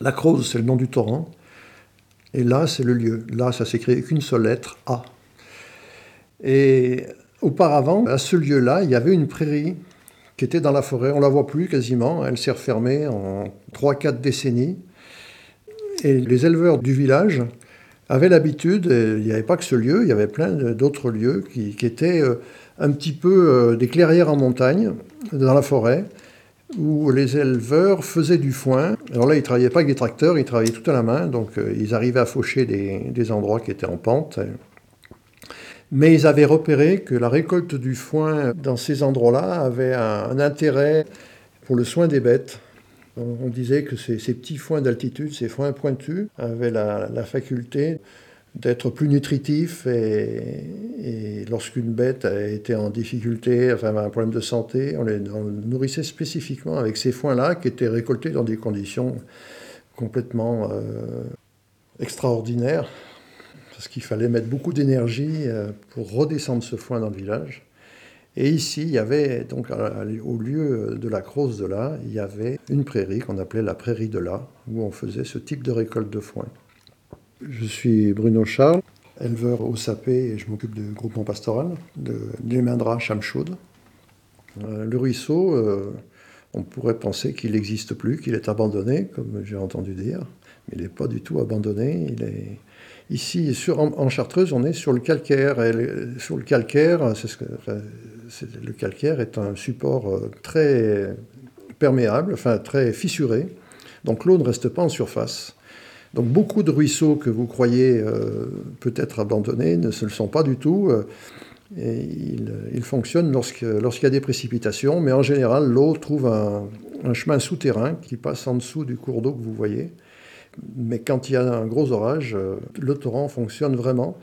La Creuse, c'est le nom du torrent. Et là, c'est le lieu. Là, ça s'écrit avec une seule lettre, A. Et auparavant, à ce lieu-là, il y avait une prairie qui était dans la forêt. On la voit plus quasiment. Elle s'est refermée en 3-4 décennies. Et les éleveurs du village avaient l'habitude, il n'y avait pas que ce lieu, il y avait plein d'autres lieux qui, étaient euh, un petit peu euh, des clairières en montagne, dans la forêt, où les éleveurs faisaient du foin. Alors là, ils ne travaillaient pas avec des tracteurs, ils travaillaient tout à la main, donc euh, ils arrivaient à faucher des, endroits qui étaient en pente. Mais ils avaient repéré que la récolte du foin dans ces endroits-là avait un intérêt pour le soin des bêtes. On disait que ces, petits foins d'altitude, ces foins pointus, avaient la, faculté d'être plus nutritifs et, lorsqu'une bête était en difficulté, enfin avait un problème de santé, on les nourrissait spécifiquement avec ces foins-là qui étaient récoltés dans des conditions complètement euh, extraordinaires parce qu'il fallait mettre beaucoup d'énergie euh, pour redescendre ce foin dans le village. Et ici, il y avait, donc, au lieu de la crosse de là, il y avait une prairie qu'on appelait la prairie de là, où on faisait ce type de récolte de foin. Je suis Bruno Charles, éleveur au sapé, et je m'occupe du groupement pastoral de Limindra Chamchoud. Euh, le ruisseau, euh, on pourrait penser qu'il n'existe plus, qu'il est abandonné, comme j'ai entendu dire, mais il n'est pas du tout abandonné. Il est, Ici, sur, en, Chartreuse, on est sur le calcaire. Et sur le calcaire, ce que, le calcaire est un support euh, très perméable, enfin très fissuré. Donc l'eau ne reste pas en surface. Donc beaucoup de ruisseaux que vous croyez euh, peut-être abandonnés ne se le sont pas du tout. Euh, et ils, fonctionnent lorsqu'il y a des précipitations, mais en général, l'eau trouve un chemin souterrain qui passe en dessous du cours d'eau que vous voyez. Mais quand il y a un gros orage, euh, le torrent fonctionne vraiment.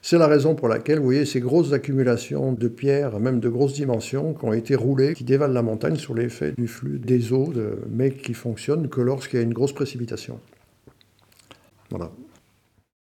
C'est la raison pour laquelle, vous voyez, ces grosses accumulations de pierres, même de grosses dimensions, qui ont été roulées, qui dévalent la montagne sur l'effet du flux des eaux, mais qui fonctionnent que lorsqu'il y a une grosse précipitation. Voilà.